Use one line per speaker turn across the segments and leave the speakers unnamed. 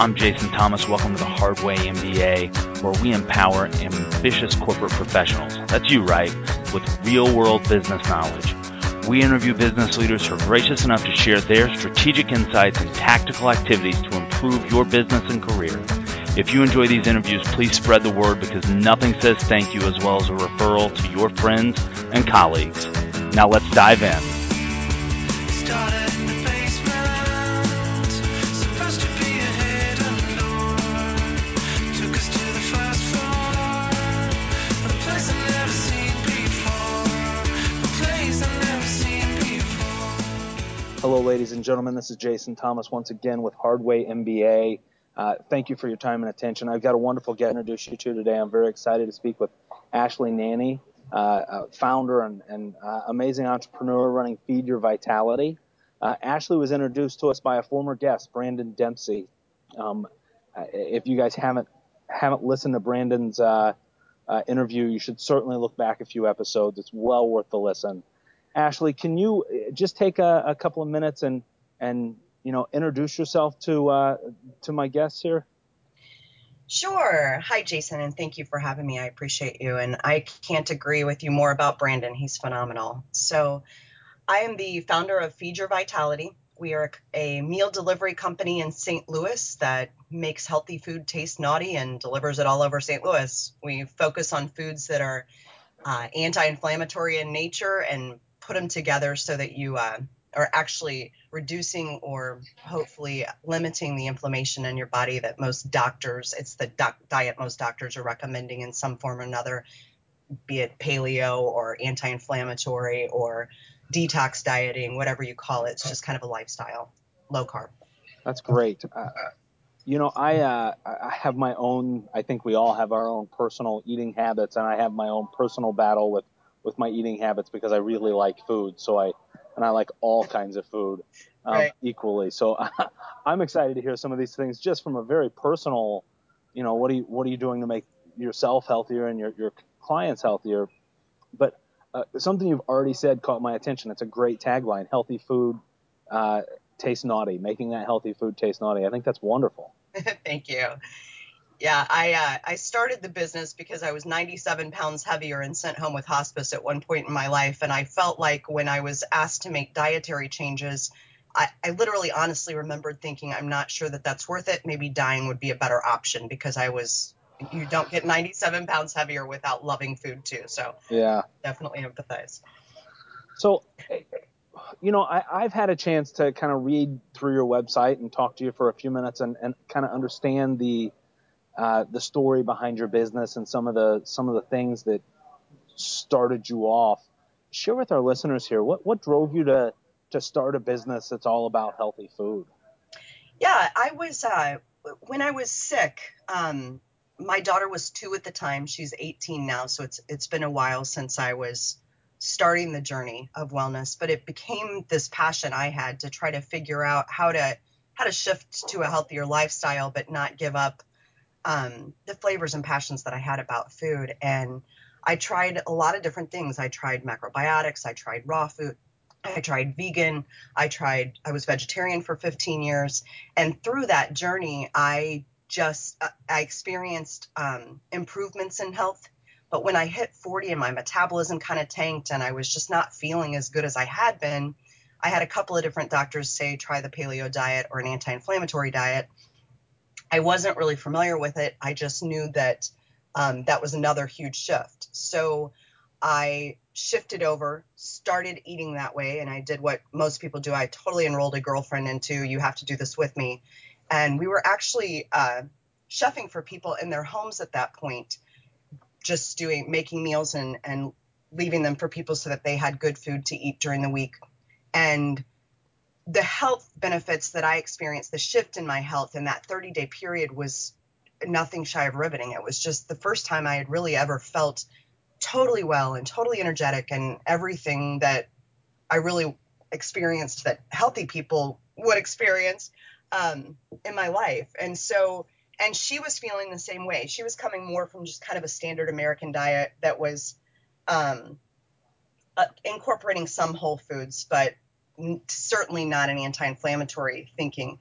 I'm Jason Thomas. Welcome to the Hardway MBA, where we empower ambitious corporate professionals. That's you, right? With real world business knowledge. We interview business leaders who are gracious enough to share their strategic insights and tactical activities to improve your business and career. If you enjoy these interviews, please spread the word because nothing says thank you as well as a referral to your friends and colleagues. Now let's dive in. Hello, ladies and gentlemen. This is Jason Thomas once again with Hardway MBA. Uh, thank you for your time and attention. I've got a wonderful guest to introduce you to today. I'm very excited to speak with Ashley Nanney, uh, uh, founder and, and uh, amazing entrepreneur running Feed Your Vitality. Uh, Ashley was introduced to us by a former guest, Brandon Dempsey. Um, uh, if you guys haven't haven't listened to Brandon's interview, you should certainly look back a few episodes. It's well worth the listen. Ashley, can you uh, just take a, a couple of minutes and and you know introduce yourself to uh, to my guests here?
Sure. Hi, Jason, and thank you for having me. I appreciate you. And I can't agree with you more about Brandon. He's phenomenal. So, I am the founder of Feed Your Vitality. We are a meal delivery company in St. Louis that makes healthy food taste naughty and delivers it all over St. Louis. We focus on foods that are uh, anti inflammatory in nature and put them together so that you uh, are actually reducing or hopefully limiting the inflammation in your body that most doctors, it's the doc- diet most doctors are recommending in some form or another, be it paleo or anti inflammatory or detox dieting, whatever you call it. It's just kind of a lifestyle, low carb.
That's great. Uh, you know, I uh, I have my own. I think we all have our own personal eating habits, and I have my own personal battle with with my eating habits because I really like food. So I and I like all kinds of food um, right. equally. So I'm excited to hear some of these things just from a very personal, you know, what are you what are you doing to make yourself healthier and your your clients healthier? But uh, something you've already said caught my attention. It's a great tagline: healthy food uh, tastes naughty. Making that healthy food taste naughty. I think that's wonderful.
Thank you. Yeah, I uh, I started the business because I was 97 pounds heavier and sent home with hospice at one point in my life, and I felt like when I was asked to make dietary changes, I, I literally honestly remembered thinking I'm not sure that that's worth it. Maybe dying would be a better option because I was you don't get 97 pounds heavier without loving food too. So
yeah,
definitely empathize.
So you know, I, I've had a chance to kind of read through your website and talk to you for a few minutes and, and kind of understand the uh, the story behind your business and some of the some of the things that started you off. Share with our listeners here what what drove you to to start a business that's all about healthy food.
Yeah, I was uh, when I was sick. Um, my daughter was two at the time. She's 18 now, so it's it's been a while since I was starting the journey of wellness. But it became this passion I had to try to figure out how to how to shift to a healthier lifestyle, but not give up um, the flavors and passions that I had about food. And I tried a lot of different things. I tried macrobiotics, I tried raw food, I tried vegan, I tried, I was vegetarian for 15 years. And through that journey, I just, uh, I experienced um, improvements in health. But when I hit 40 and my metabolism kind of tanked and I was just not feeling as good as I had been, I had a couple of different doctors say try the paleo diet or an anti inflammatory diet. I wasn't really familiar with it. I just knew that um, that was another huge shift. So I shifted over, started eating that way, and I did what most people do. I totally enrolled a girlfriend into you have to do this with me. And we were actually uh, chefing for people in their homes at that point, just doing making meals and and leaving them for people so that they had good food to eat during the week. And the health benefits that I experienced, the shift in my health in that 30 day period was nothing shy of riveting. It was just the first time I had really ever felt totally well and totally energetic and everything that I really experienced that healthy people would experience um, in my life. And so, and she was feeling the same way. She was coming more from just kind of a standard American diet that was um, uh, incorporating some whole foods, but certainly not an anti-inflammatory thinking.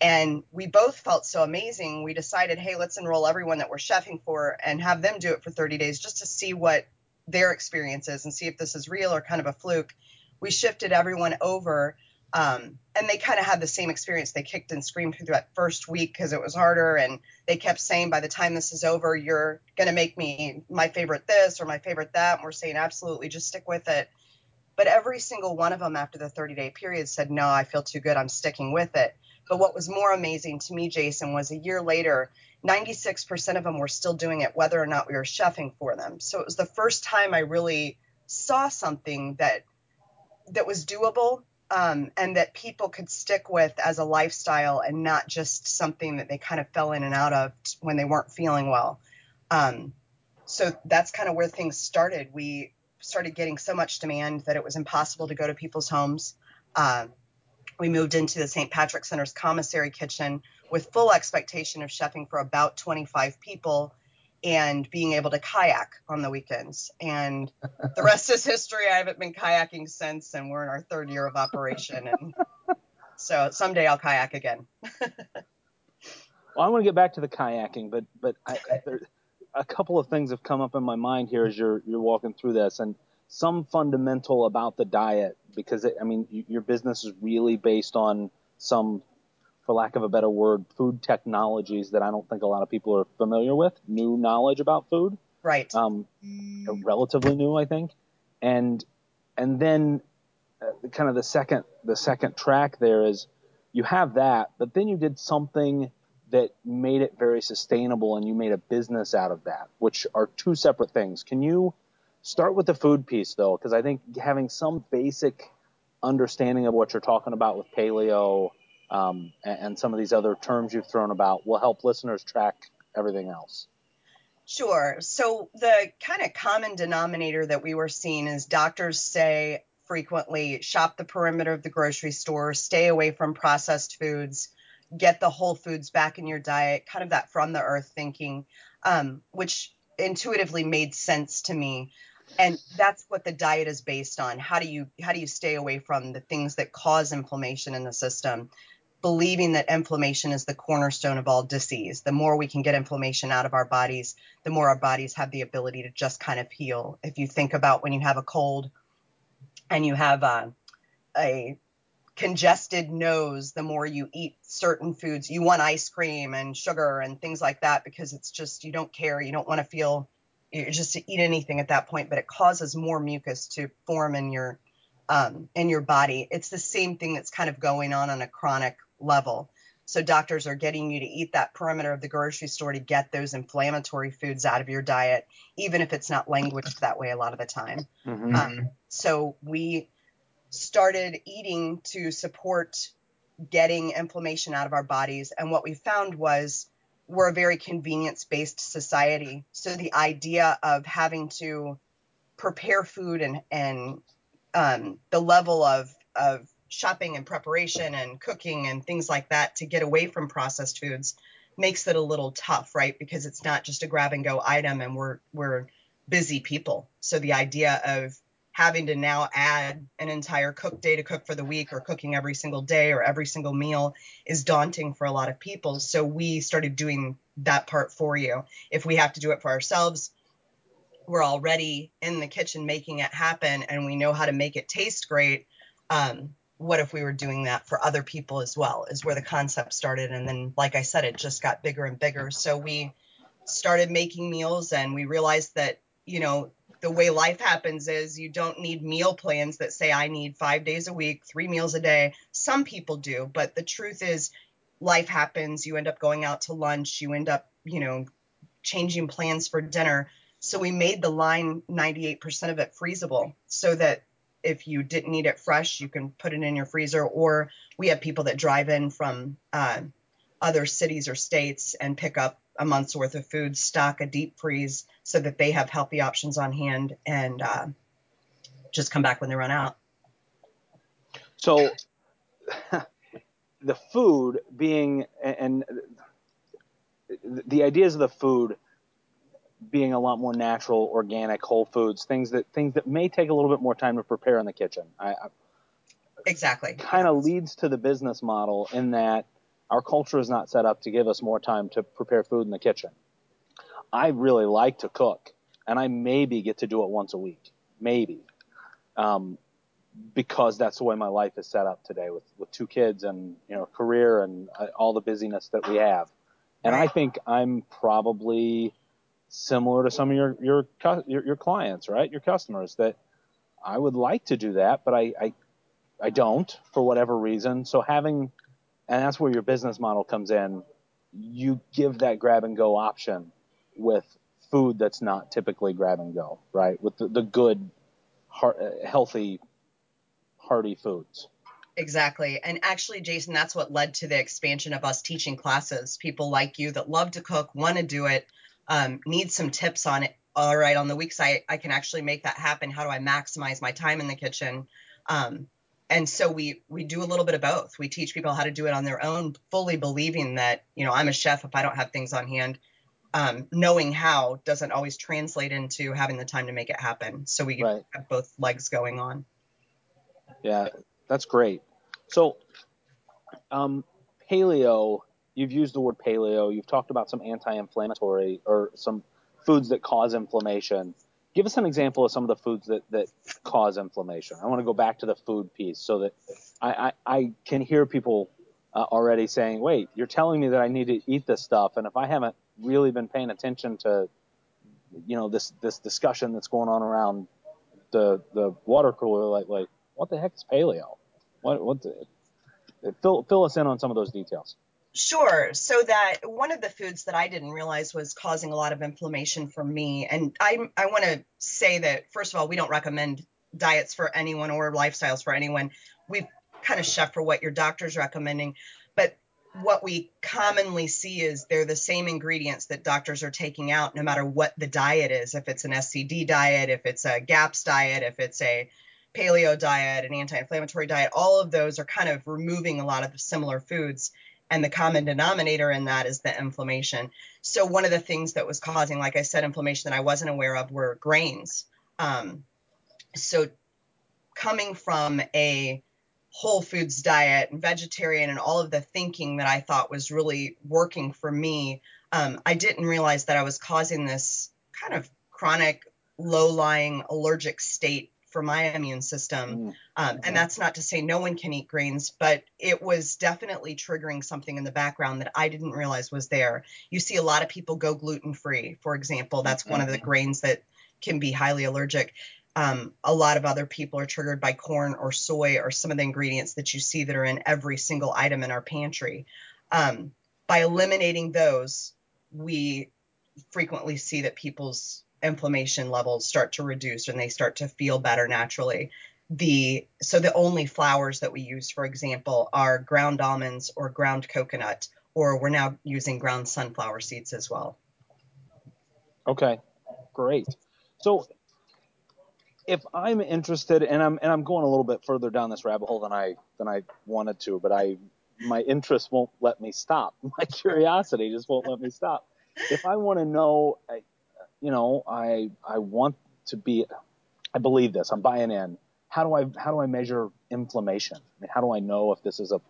And we both felt so amazing. We decided, hey, let's enroll everyone that we're chefing for and have them do it for 30 days just to see what their experience is and see if this is real or kind of a fluke. We shifted everyone over um, and they kind of had the same experience. They kicked and screamed through that first week because it was harder. And they kept saying, by the time this is over, you're going to make me my favorite this or my favorite that. And we're saying, absolutely, just stick with it. But every single one of them after the 30 day period said, no, I feel too good. I'm sticking with it. But what was more amazing to me, Jason, was a year later, 96% of them were still doing it, whether or not we were chefing for them. So it was the first time I really saw something that that was doable um, and that people could stick with as a lifestyle and not just something that they kind of fell in and out of when they weren't feeling well. Um, so that's kind of where things started. We started getting so much demand that it was impossible to go to people's homes. Uh, we moved into the St. Patrick Center's commissary kitchen with full expectation of chefing for about 25 people and being able to kayak on the weekends. And the rest is history. I haven't been kayaking since, and we're in our third year of operation. And so someday I'll kayak again.
well, I want to get back to the kayaking, but but I, there, a couple of things have come up in my mind here as you're you're walking through this, and some fundamental about the diet because it, I mean your business is really based on some for lack of a better word, food technologies that I don't think a lot of people are familiar with, new knowledge about food.
Right.
Um, relatively new, I think. And and then uh, kind of the second the second track there is you have that, but then you did something that made it very sustainable and you made a business out of that, which are two separate things. Can you start with the food piece though? Because I think having some basic understanding of what you're talking about with paleo um, and, and some of these other terms you've thrown about will help listeners track everything else.
Sure. So the kind of common denominator that we were seeing is doctors say frequently shop the perimeter of the grocery store, stay away from processed foods, get the whole foods back in your diet, kind of that from the earth thinking, um, which intuitively made sense to me. And that's what the diet is based on. How do you how do you stay away from the things that cause inflammation in the system? believing that inflammation is the cornerstone of all disease. The more we can get inflammation out of our bodies, the more our bodies have the ability to just kind of heal. If you think about when you have a cold and you have a, a congested nose, the more you eat certain foods, you want ice cream and sugar and things like that because it's just, you don't care. You don't want to feel, you just to eat anything at that point, but it causes more mucus to form in your um, in your body. It's the same thing that's kind of going on on a chronic level. So doctors are getting you to eat that perimeter of the grocery store to get those inflammatory foods out of your diet, even if it's not languaged that way a lot of the time. Mm-hmm. Um, so we started eating to support getting inflammation out of our bodies. And what we found was we're a very convenience based society. So the idea of having to prepare food and, and um, the level of, of shopping and preparation and cooking and things like that to get away from processed foods makes it a little tough, right? Because it's not just a grab and go item and we're we're busy people. So the idea of having to now add an entire cook day to cook for the week or cooking every single day or every single meal is daunting for a lot of people. So we started doing that part for you. If we have to do it for ourselves, we're already in the kitchen making it happen and we know how to make it taste great. Um, what if we were doing that for other people as well is where the concept started and then like i said it just got bigger and bigger so we started making meals and we realized that you know the way life happens is you don't need meal plans that say i need five days a week three meals a day. Some people do but the truth is life happens. You end up going out to lunch. You end up you know changing plans for dinner. So we made the line 98% of it freezable so that if you didn't need it fresh, you can put it in your freezer. Or we have people that drive in from uh, other cities or states and pick up a month's worth of food, stock a deep freeze so that they have healthy options on hand and uh, just come back when they run out.
So the food being and the ideas of the food being a lot more natural, organic, whole foods, things that things that may take a little bit more time to prepare in the kitchen. I, I
exactly
kind of leads to the business model in that our culture is not set up to give us more time to prepare food in the kitchen. I really like to cook, and I maybe get to do it once a week, maybe, um, because that's the way my life is set up today with with two kids and you know career and uh, all the busyness that we have. And I think I'm probably similar to some of your your your, your clients, right? Your customers that I would like to do that, but I, I I don't for whatever reason. So having and that's where your business model comes in. You give that grab and go option with food that's not typically grab and go, right? With the, the good, heart, healthy, hearty foods.
Exactly. And actually, Jason, that's what led to the expansion of us teaching classes. People like you that love to cook, want to do it, um, need some tips on it. All right, on the weeks I, I can actually make that happen. How do I maximize my time in the kitchen? Um, and so we we do a little bit of both. We teach people how to do it on their own, fully believing that you know I'm a chef if I don't have things on hand. Um, knowing how doesn't always translate into having the time to make it happen. So we right. have both legs going on.
Yeah, that's great. So, um, paleo, you've used the word paleo. You've talked about some anti-inflammatory or some foods that cause inflammation give us an example of some of the foods that, that cause inflammation. I want to go back to the food piece so that I, I, I can hear people uh, already saying, wait, you're telling me that I need to eat this stuff. And if I haven't really been paying attention to, you know, this, this discussion that's going on around the, the water cooler, like, like, what the heck is paleo? What, what, the, fill, fill us in on some of those details.
Sure. So that one of the foods that I didn't realize was causing a lot of inflammation for me. And I I want to say that first of all, we don't recommend diets for anyone or lifestyles for anyone. We kind of chef for what your doctor's recommending, but what we commonly see is they're the same ingredients that doctors are taking out no matter what the diet is. If it's an SCD diet, if it's a GAPS diet, if it's a paleo diet, an anti-inflammatory diet, all of those are kind of removing a lot of the similar foods and the common denominator in that is the inflammation. So one of the things that was causing, like I said, inflammation that I wasn't aware of were grains. Um, so coming from a whole foods diet and vegetarian and all of the thinking that I thought was really working for me, um, I didn't realize that I was causing this kind of chronic low lying allergic state for my immune system. Mm, um, and that's not to say no one can eat grains, but it was definitely triggering something in the background that I didn't realize was there. You see a lot of people go gluten free, for example. That's one of the mm-hmm. grains that can be highly allergic. Um, a lot of other people are triggered by corn or soy or some of the ingredients that you see that are in every single item in our pantry. Um, by eliminating those, we frequently see that people's inflammation levels start to reduce and they start to feel better naturally. The so the only flours that we use for example are ground almonds or ground coconut or we're now using ground sunflower seeds as well.
Okay great. So if i'm interested and i'm and i'm going a little bit further down this rabbit hole than i than i wanted to but i my interest won't let me stop. My curiosity just won't let me stop. If i want to know you know, I I want to be, I believe this. I'm buying in. How do I how do I measure inflammation? I mean, how do I know if this is a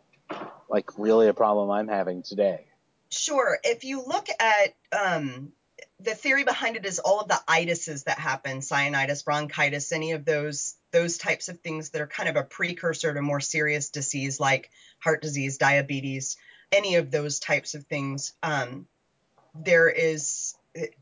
like really a problem I'm having today?
Sure. If you look at um, the theory behind it is all of the itises that happen, cyanitis, bronchitis, any of those those types of things that are kind of a precursor to more serious disease like heart disease, diabetes, any of those types of things. Um, there is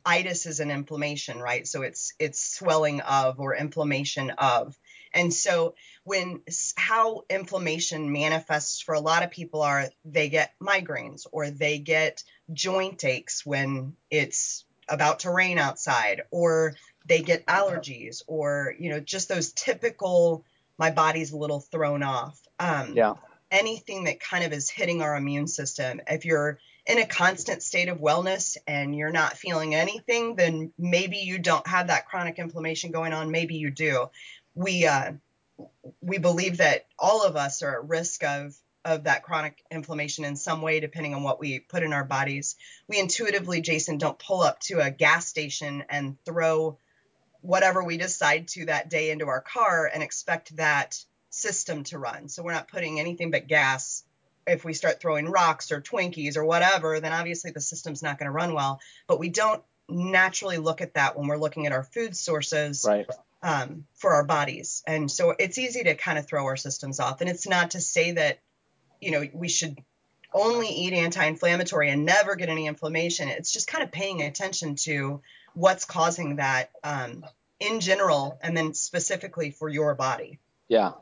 itis is an inflammation, right? So it's it's swelling of or inflammation of. And so when how inflammation manifests for a lot of people are they get migraines or they get joint aches when it's about to rain outside or they get allergies or you know just those typical my body's a little thrown off. Um, yeah. Anything that kind of is hitting our immune system. If you're in a constant state of wellness and you're not feeling anything, then maybe you don't have that chronic inflammation going on. Maybe you do. We uh, we believe that all of us are at risk of of that chronic inflammation in some way, depending on what we put in our bodies. We intuitively, Jason, don't pull up to a gas station and throw whatever we decide to that day into our car and expect that system to run. So we're not putting anything but gas if we start throwing rocks or Twinkies or whatever, then obviously the system's not going to run well. But we don't naturally look at that when we're looking at our food sources
right.
um, for our bodies. And so it's easy to kind of throw our systems off. And it's not to say that, you know, we should only eat anti-inflammatory and never get any inflammation. It's just kind of paying attention to what's causing that um, in general, and then specifically for your body.
Yeah.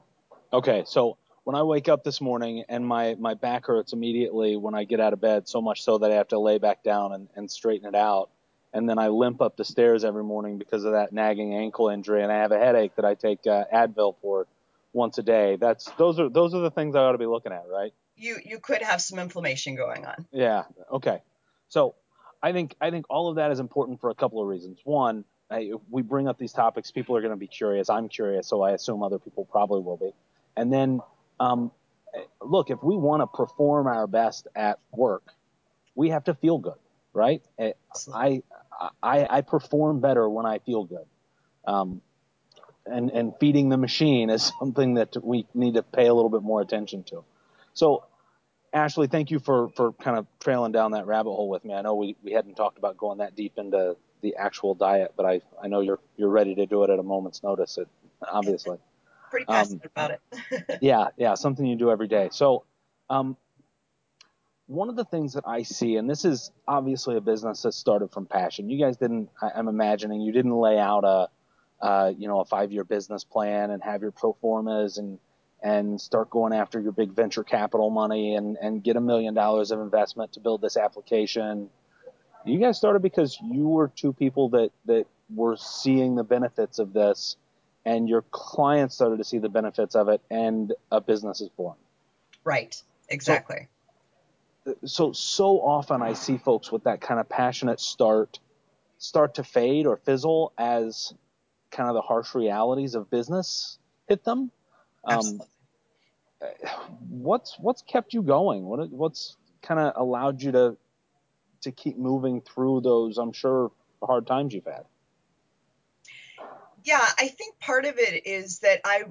Okay. So when I wake up this morning and my my back hurts immediately when I get out of bed, so much so that I have to lay back down and, and straighten it out. And then I limp up the stairs every morning because of that nagging ankle injury, and I have a headache that I take uh, Advil for once a day. That's those are those are the things I ought to be looking at, right?
You you could have some inflammation going on.
Yeah. Okay. So I think I think all of that is important for a couple of reasons. One, I, we bring up these topics, people are going to be curious. I'm curious, so I assume other people probably will be. And then, um, look, if we want to perform our best at work, we have to feel good, right? I I, I perform better when I feel good. Um, and and feeding the machine is something that we need to pay a little bit more attention to. So Ashley, thank you for, for kind of trailing down that rabbit hole with me. I know we, we hadn't talked about going that deep into the actual diet, but I, I know you're you're ready to do it at a moment's notice. Obviously.
Pretty passionate um, about it.
yeah, yeah, something you do every day. So, um, one of the things that I see, and this is obviously a business that started from passion. You guys didn't, I'm imagining, you didn't lay out a, uh, you know, a five-year business plan and have your pro formas and and start going after your big venture capital money and, and get a million dollars of investment to build this application. You guys started because you were two people that, that were seeing the benefits of this and your clients started to see the benefits of it and a business is born.
Right. Exactly.
So, so, so often I see folks with that kind of passionate start start to fade or fizzle as kind of the harsh realities of business hit them.
Um,
what's what's kept you going? What what's kind of allowed you to to keep moving through those? I'm sure hard times you've had.
Yeah, I think part of it is that I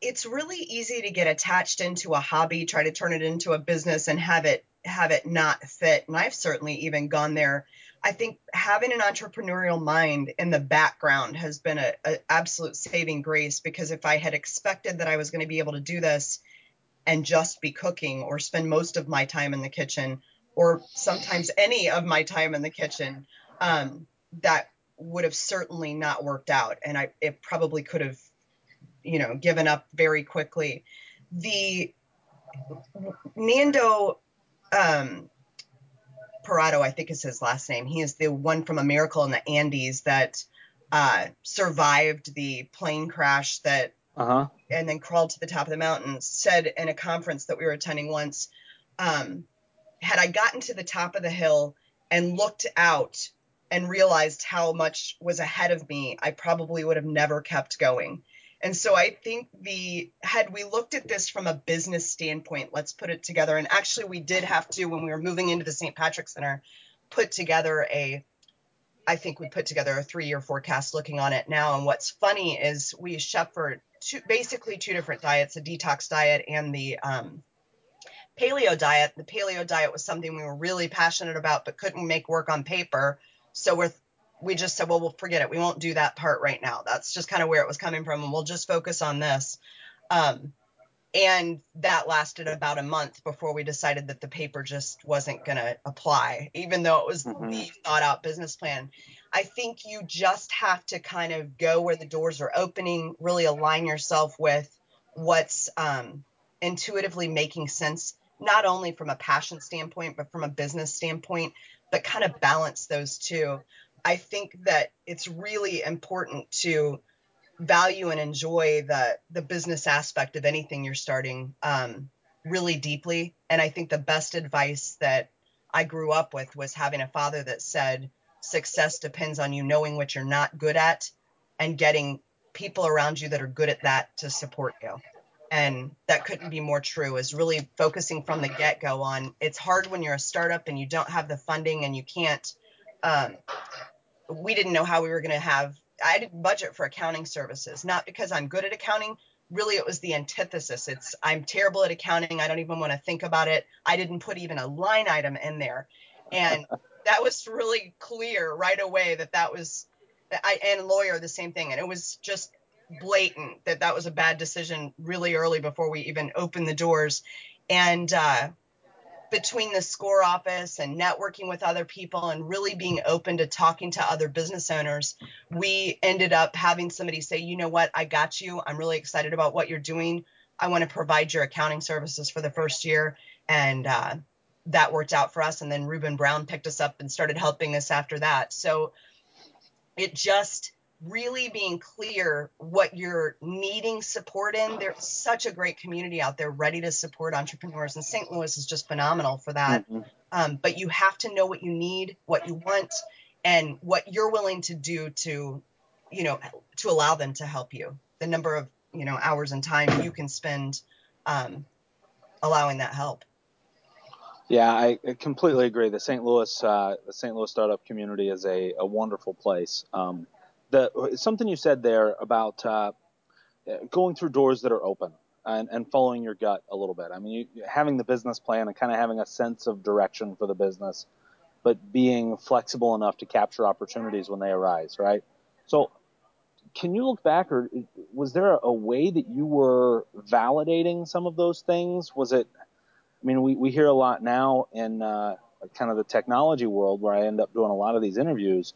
it's really easy to get attached into a hobby, try to turn it into a business and have it have it not fit. And I've certainly even gone there. I think having an entrepreneurial mind in the background has been a, a absolute saving grace because if I had expected that I was going to be able to do this and just be cooking or spend most of my time in the kitchen or sometimes any of my time in the kitchen um, that would have certainly not worked out and i it probably could have you know given up very quickly the Nando um, Parrado, I think is his last name. He is the one from a miracle in the Andes that uh, survived the plane crash that
uh-huh.
and then crawled to the top of the mountain, said in a conference that we were attending once, um, had I gotten to the top of the hill and looked out and realized how much was ahead of me, I probably would have never kept going. And so I think the had we looked at this from a business standpoint, let's put it together. And actually, we did have to when we were moving into the St. Patrick Center, put together a I think we put together a three year forecast looking on it now. And what's funny is we shepherd two, basically two different diets, a detox diet and the um, paleo diet. The paleo diet was something we were really passionate about, but couldn't make work on paper. So we're, we just said, well, we'll forget it. We won't do that part right now. That's just kind of where it was coming from. And we'll just focus on this. Um, and that lasted about a month before we decided that the paper just wasn't going to apply, even though it was mm-hmm. the thought out business plan. I think you just have to kind of go where the doors are opening, really align yourself with what's um, intuitively making sense, not only from a passion standpoint, but from a business standpoint, but kind of balance those two. I think that it's really important to value and enjoy the the business aspect of anything you're starting um, really deeply. And I think the best advice that I grew up with was having a father that said success depends on you knowing what you're not good at and getting people around you that are good at that to support you. And that couldn't be more true is really focusing from the get go on it's hard when you're a startup and you don't have the funding and you can't um, we didn't know how we were going to have I didn't budget for accounting services, not because I'm good at accounting, really it was the antithesis. It's I'm terrible at accounting. I don't even want to think about it. I didn't put even a line item in there. And that was really clear right away that that was I and lawyer the same thing. And it was just blatant that that was a bad decision really early before we even opened the doors. And uh, between the SCORE office and networking with other people and really being open to talking to other business owners, we ended up having somebody say, you know what, I got you. I'm really excited about what you're doing. I want to provide your accounting services for the first year. And uh, that worked out for us. And then RubinBrown picked us up and started helping us after that. So it just, really being clear what you're needing support in. There's such a great community out there ready to support entrepreneurs, and St. Louis is just phenomenal for that. Mm-hmm. Um, but you have to know what you need, what you want, and what you're willing to do to, you know, to allow them to help you. The number of you know hours and time you can spend um, allowing that help.
Yeah, I completely agree. The St. Louis, uh, the St. Louis startup community is a, a wonderful place. Um, the something you said there about uh, going through doors that are open and, and following your gut a little bit. I mean, you, having the business plan and kind of having a sense of direction for the business, but being flexible enough to capture opportunities when they arise, right? So, can you look back, or was there a, way that you were validating some of those things? Was it? I mean, we, we hear a lot now in uh, kind of the technology world where I end up doing a lot of these interviews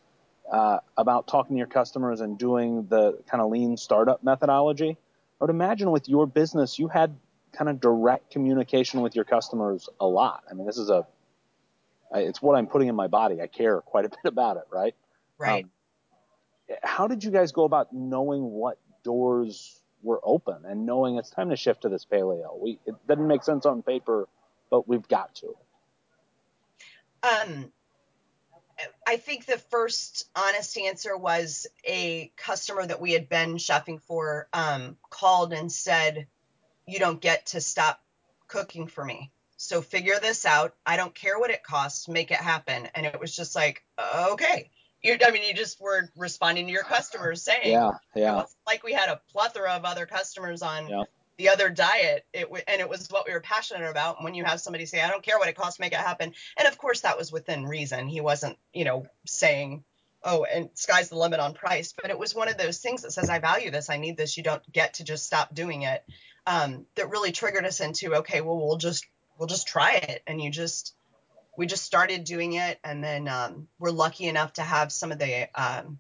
uh, about talking to your customers and doing the kind of lean startup methodology. I would imagine with your business, you had kind of direct communication with your customers a lot. I mean, this is a, it's what I'm putting in my body. I care quite a bit about it, right?
Right. Um,
how did you guys go about knowing what doors were open and knowing it's time to shift to this paleo? We, it doesn't make sense on paper, but we've got to.
Um, I think the first honest answer was a customer that we had been shopping for um, called and said, You don't get to stop cooking for me. So figure this out. I don't care what it costs, make it happen. And it was just like, okay. You, I mean, you just were responding to your customers saying,
yeah, yeah.
like we had a plethora of other customers on yeah the other diet it w- and it was what we were passionate about when you have somebody say i don't care what it costs make it happen and of course that was within reason. He wasn't you know saying oh and sky's the limit on price but it was one of those things that says i value this. I need this. You don't get to just stop doing it um, that really triggered us into okay well we'll just we'll just try it and you just we just started doing it and then um, we're lucky enough to have some of the um,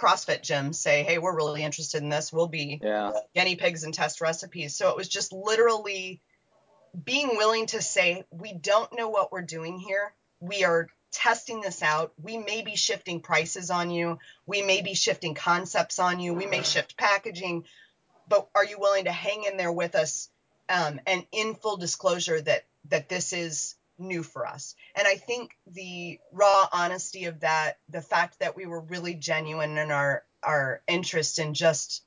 CrossFit gyms say, hey, we're really interested in this. We'll be
yeah.
guinea pigs and test recipes. So it was just literally being willing to say, we don't know what we're doing here. We are testing this out. We may be shifting prices on you. We may be shifting concepts on you. We may shift packaging. But are you willing to hang in there with us um, and in full disclosure that that this is new for us. And I think the raw honesty of that, the fact that we were really genuine in our our interest in just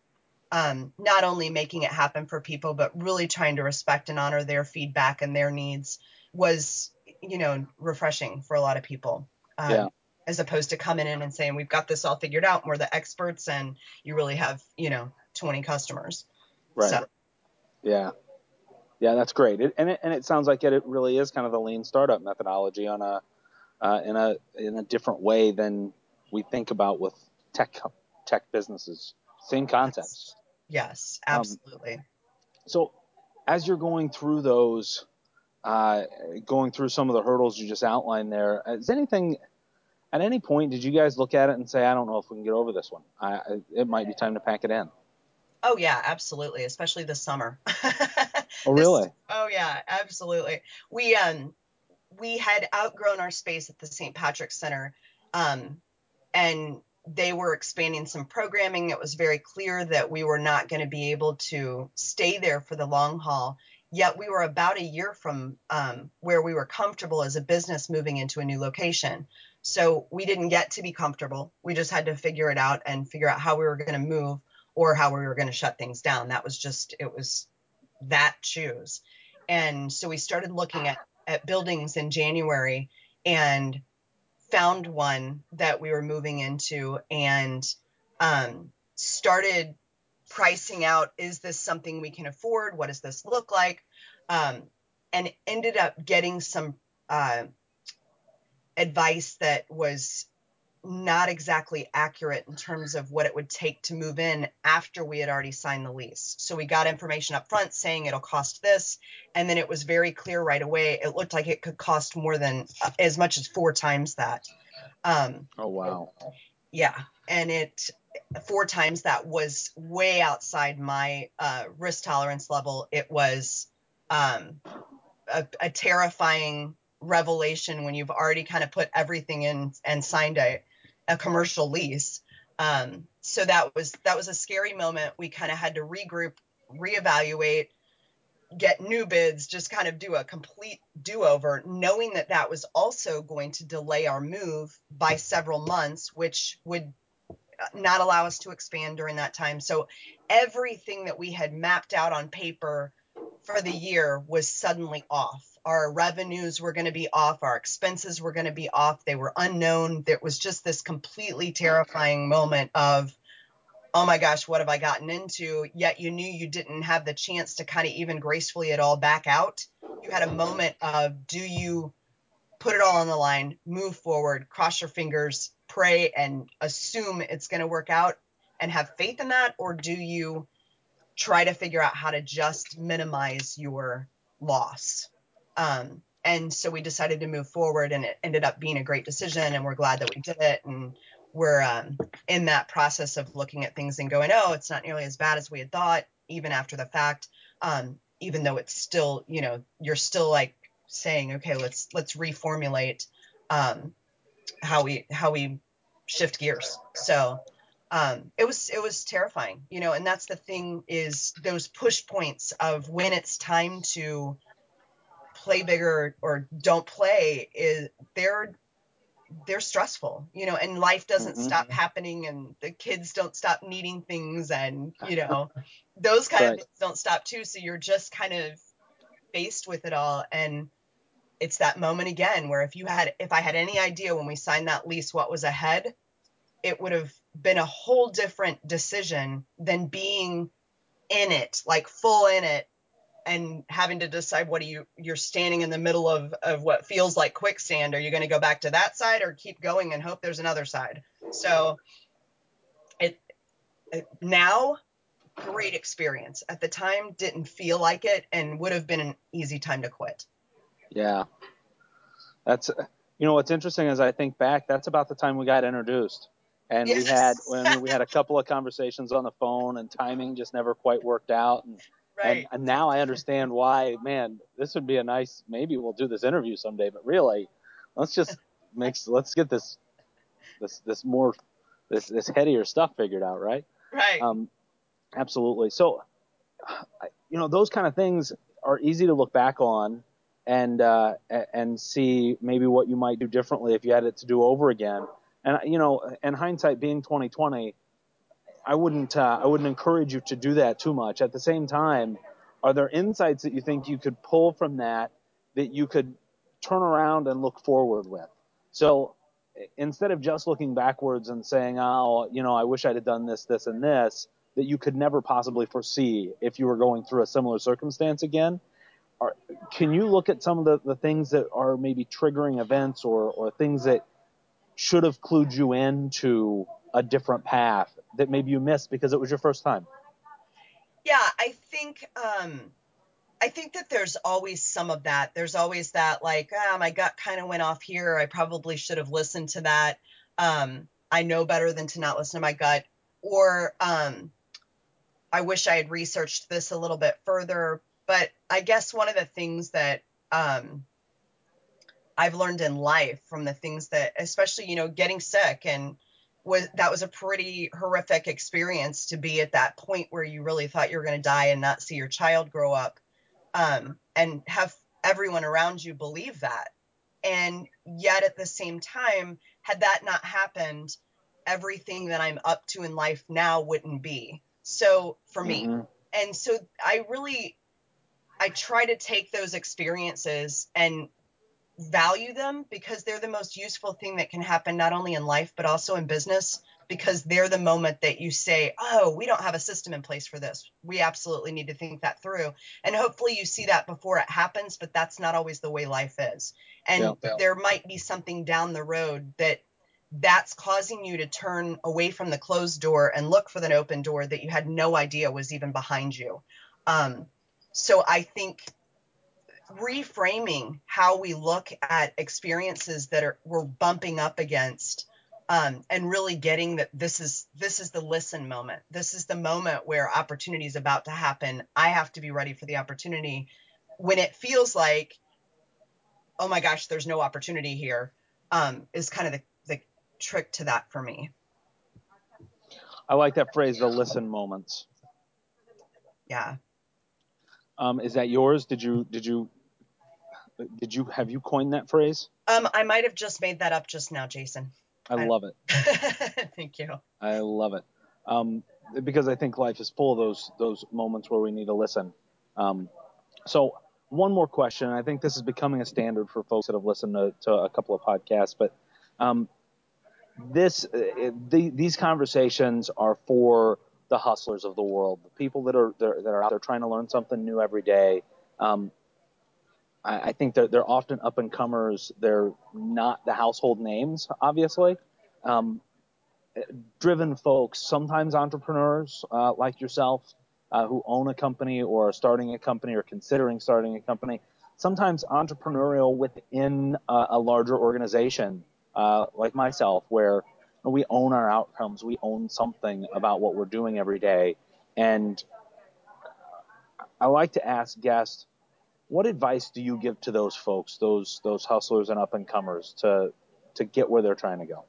um, not only making it happen for people, but really trying to respect and honor their feedback and their needs was, you know, refreshing for a lot of people.
Um, yeah.
As opposed to coming in and saying, we've got this all figured out and we're the experts and you really have, you know, 20 customers.
Right. So. Yeah. Yeah, that's great. It, and it, and it sounds like it, it really is kind of the lean startup methodology on a uh, in a in a different way than we think about with tech tech businesses. Same concepts.
Yes, um, absolutely. Um,
so, as you're going through those, uh, going through some of the hurdles you just outlined there, is anything at any point did you guys look at it and say, I don't know if we can get over this one? I, it might be time to pack it in.
Oh yeah, absolutely, especially this summer.
Oh really?
oh yeah, absolutely. We um we had outgrown our space at the St. Patrick's Center, um, and they were expanding some programming. It was very clear that we were not going to be able to stay there for the long haul. Yet we were about a year from um, where we were comfortable as a business moving into a new location. So we didn't get to be comfortable. We just had to figure it out and figure out how we were going to move or how we were going to shut things down. That was just, it was that choose. And so we started looking at, at buildings in January and found one that we were moving into and um, started pricing out is this something we can afford? What does this look like? Um, and ended up getting some uh, advice that was not exactly accurate in terms of what it would take to move in after we had already signed the lease. So we got information up front saying it'll cost this, and then it was very clear right away. It looked like it could cost more than uh, as much as four times that.
Um, oh wow!
Yeah, and it four times that was way outside my uh, risk tolerance level. It was um, a, a terrifying revelation when you've already kind of put everything in and signed a a commercial lease. Um, so that was that was a scary moment. We kind of had to regroup, reevaluate, get new bids, just kind of do a complete do-over, knowing that that was also going to delay our move by several months, which would not allow us to expand during that time. So everything that we had mapped out on paper for the year was suddenly off our revenues were going to be off, our expenses were going to be off, they were unknown. There was just this completely terrifying moment of, oh my gosh, what have I gotten into? Yet you knew you didn't have the chance to kind of even gracefully at all back out. You had a moment of, do you put it all on the line, move forward, cross your fingers, pray, and assume it's going to work out and have faith in that? Or do you try to figure out how to just minimize your loss? Um, and so we decided to move forward, and it ended up being a great decision, and we're glad that we did it. And we're um, in that process of looking at things and going, oh, it's not nearly as bad as we had thought, even after the fact. Um, even though it's still, you know, you're still like saying, okay, let's let's reformulate um, how we how we shift gears. So um, it was it was terrifying, you know, and that's the thing is those push points of when it's time to play bigger or don't play is they're they're stressful you know and life doesn't mm-hmm. stop happening and the kids don't stop needing things and you know those kind right. of things don't stop too so you're just kind of faced with it all and it's that moment again where if you had if i had any idea when we signed that lease what was ahead it would have been a whole different decision than being in it like full in it and having to decide what do you you're standing in the middle of of what feels like quicksand. Are you going to go back to that side or keep going and hope there's another side? So it, it now great experience. At the time didn't feel like it and would have been an easy time to quit.
Yeah. That's you know what's interesting is i think back that's about the time we got introduced and yes. we had mean, we had a couple of conversations on the phone and timing just never quite worked out and
Right.
And, and now I understand why, man, this would be a nice, maybe we'll do this interview someday, but really, let's just make, let's get this, this, this more, this, this headier stuff figured out, right?
Right.
Um, absolutely. So, you know, those kind of things are easy to look back on and, uh, and see maybe what you might do differently if you had it to do over again. And, you know, in hindsight being 2020, I wouldn't uh, I wouldn't encourage you to do that too much. At the same time, are there insights that you think you could pull from that that you could turn around and look forward with? So instead of just looking backwards and saying, "Oh, you know, I wish I'd have done this, this, and this," that you could never possibly foresee if you were going through a similar circumstance again. Are, can you look at some of the, the things that are maybe triggering events or, or things that should have clued you into a different path that maybe you missed because it was your first time?
Yeah, I think um, I think that there's always some of that. There's always that like, ah, my gut kind of went off here. I probably should have listened to that. Um, I know better than to not listen to my gut. Or um, I wish I had researched this a little bit further. But I guess one of the things that um, I've learned in life from the things that, especially, you know, getting sick and was that was a pretty horrific experience to be at that point where you really thought you were going to die and not see your child grow up um, and have everyone around you believe that. And yet at the same time had that not happened everything that i'm up to in life now wouldn't be. So for me. Mm-hmm. and so i really i try to take those experiences and value them because they're the most useful thing that can happen not only in life but also in business because they're the moment that you say, "Oh, we don't have a system in place for this. We absolutely need to think that through." And hopefully you see that before it happens, but that's not always the way life is. And yeah, yeah. there might be something down the road that that's causing you to turn away from the closed door and look for the open door that you had no idea was even behind you. Um, so I think reframing how we look at experiences that are we're bumping up against um, and really getting that this is this is the listen moment. This is the moment where opportunity is about to happen. I have to be ready for the opportunity. When it feels like oh my gosh there's no opportunity here um, is kind of the, the trick to that for me.
I like that phrase the listen moments.
Yeah.
Um, is that yours? Did you did you did you have you coined that phrase?
Um, I might have just made that up just now, Jason.
I, I love it.
Thank you.
I love it. Um, because I think life is full of those those moments where we need to listen. Um, so one more question. I think this is becoming a standard for folks that have listened to, to a couple of podcasts, but um, this uh, the, these conversations are for the hustlers of the world, the people that are that are out there trying to learn something new every day. Um, I, I think that they're often up and comers. They're not the household names, obviously. Um, driven folks, sometimes entrepreneurs uh, like yourself, uh, who own a company or are starting a company or considering starting a company. Sometimes entrepreneurial within a, a larger organization, uh, like myself, where we own our outcomes, we own something about what we're doing every day. And I like to ask guests what advice do you give to those folks, those those hustlers and up and comers to to get where they're trying to go?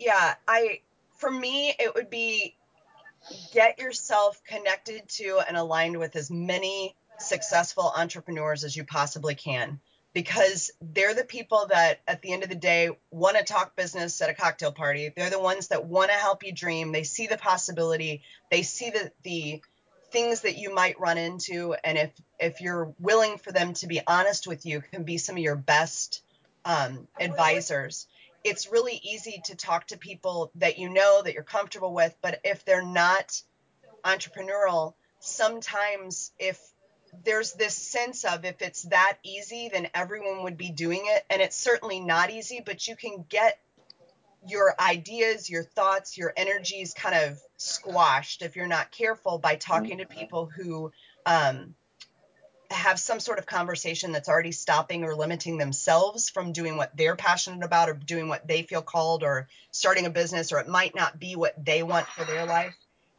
Yeah, I for me it would be get yourself connected to and aligned with as many successful entrepreneurs as you possibly can because they're the people that at the end of the day want to talk business at a cocktail party. They're the ones that want to help you dream. They see the possibility. They see the the things that you might run into and if if you're willing for them to be honest with you can be some of your best um, advisors. It's really easy to talk to people that you know that you're comfortable with but if they're not entrepreneurial sometimes if there's this sense of if it's that easy then everyone would be doing it and it's certainly not easy but you can get your ideas, your thoughts, your energies kind of squashed if you're not careful by talking to people who um, have some sort of conversation that's already stopping or limiting themselves from doing what they're passionate about or doing what they feel called or starting a business or it might not be what they want for their life.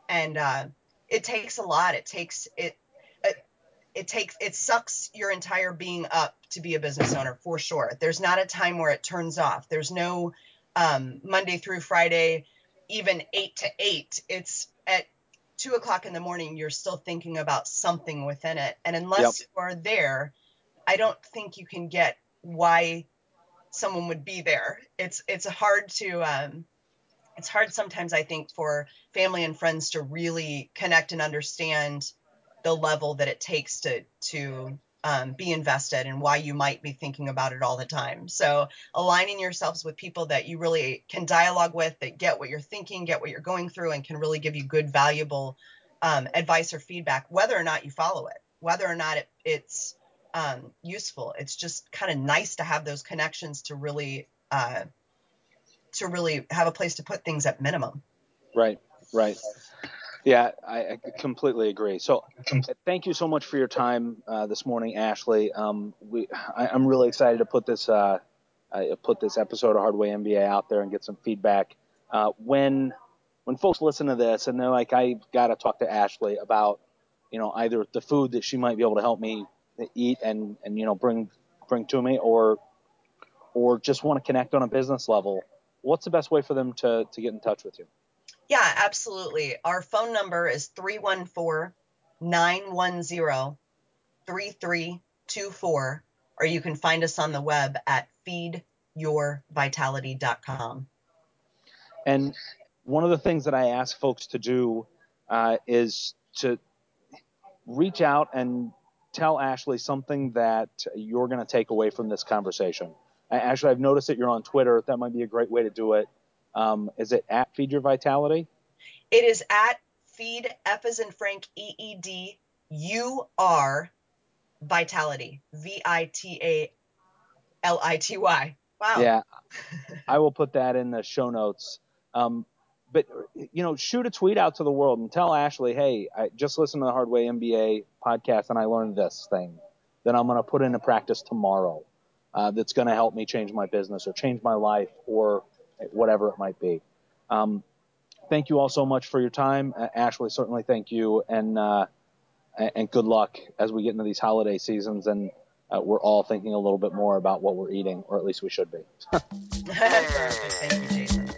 And uh, it takes a lot. It takes it, it it takes it sucks your entire being up to be a business owner for sure. There's not a time where it turns off. There's no um, Monday through Friday, even eight to eight. It's at two o'clock in the morning, you're still thinking about something within it. And unless yep. you are there, I don't think you can get why someone would be there. It's it's hard to um, it's hard sometimes I think for family and friends to really connect and understand the level that it takes to to um, be invested and why you might be thinking about it all the time. So aligning yourselves with people that you really can dialogue with, that get what you're thinking, get what you're going through, and can really give you good, valuable um, advice or feedback, whether or not you follow it, whether or not it, it's um, useful. It's just kind of nice to have those connections to really uh, to really have a place to put things at minimum.
Right, right. Yeah, I, I completely agree. So, thank you so much for your time uh, this morning, Ashley. Um, we, I, am really excited to put this uh, put this episode of Hardway MBA out there and get some feedback. Uh, when when folks listen to this and they're like, I got to talk to Ashley about, you know, either the food that she might be able to help me eat and and you know bring bring to me, or or just want to connect on a business level. What's the best way for them to to get in touch with you?
Yeah, absolutely. Our phone number is 314 910 3324, or you can find us on the web at feedyourvitality.com.
And one of the things that I ask folks to do uh, is to reach out and tell Ashley something that you're going to take away from this conversation. Ashley, I've noticed that you're on Twitter. That might be a great way to do it. Um, is it at Feed Your Vitality?
It is at Feed F as in Frank E E D U R Vitality V I T A L I T Y. Wow.
Yeah, I will put that in the show notes. Um, but you know, shoot a tweet out to the world and tell Ashley, hey, I just listened to the Hard Way MBA podcast and I learned this thing that I'm going to put into practice tomorrow. Uh, that's going to help me change my business or change my life or whatever it might be. Um, thank you all so much for your time, uh, Ashley. Certainly, thank you, and uh, and good luck as we get into these holiday seasons and. Uh, we're all thinking a little bit more about what we're eating, or at least we should be.
thank you, Jason.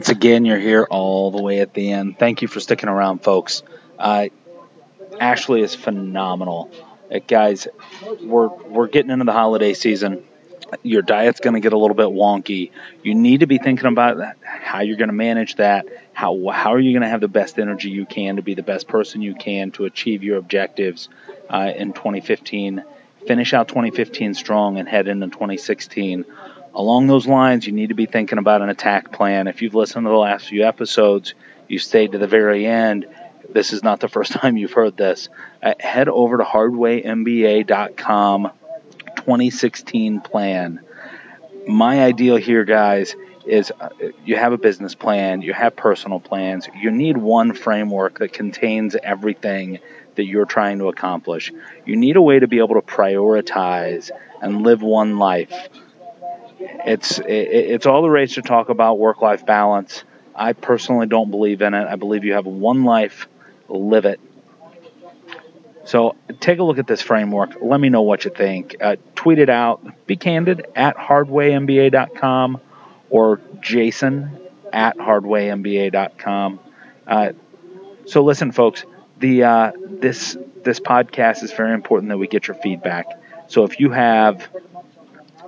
Once again, you're here all the way at the end. Thank you for sticking around, folks. Uh, Ashley is phenomenal. Uh, guys, we're we're getting into the holiday season. Your diet's going to get a little bit wonky. You need to be thinking about how you're going to manage that. How how are you going to have the best energy you can to be the best person you can to achieve your objectives uh, in 2015. Finish out 2015 strong and head into 2016 along those lines, you need to be thinking about an attack plan. If you've listened to the last few episodes, you stayed to the very end. This is not the first time you've heard this. Uh, head over to hardwaymba.com 2016 plan. My ideal here, guys, is uh, you have a business plan, you have personal plans, you need one framework that contains everything that you're trying to accomplish. You need a way to be able to prioritize and live one life it's it, it's all the rage to talk about work life balance. I personally don't believe in it. I believe you have one life, live it. So take a look at this framework. Let me know what you think. Uh, tweet it out. Be candid at hardwaymba.com or Jason at hardwaymba.com. Uh, so listen, folks. The uh, this this podcast is very important that we get your feedback. So if you have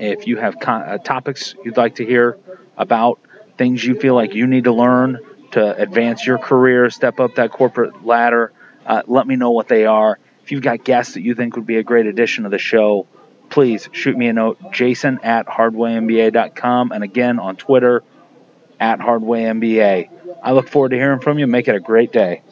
if you have con- uh, topics you'd like to hear about, things you feel like you need to learn to advance your career, step up that corporate ladder, uh, let me know what they are. If you've got guests that you think would be a great addition to the show, please shoot me a note, jason at hardwaymba.com, and again on Twitter, at hardwaymba. I look forward to hearing from you. Make it a great day.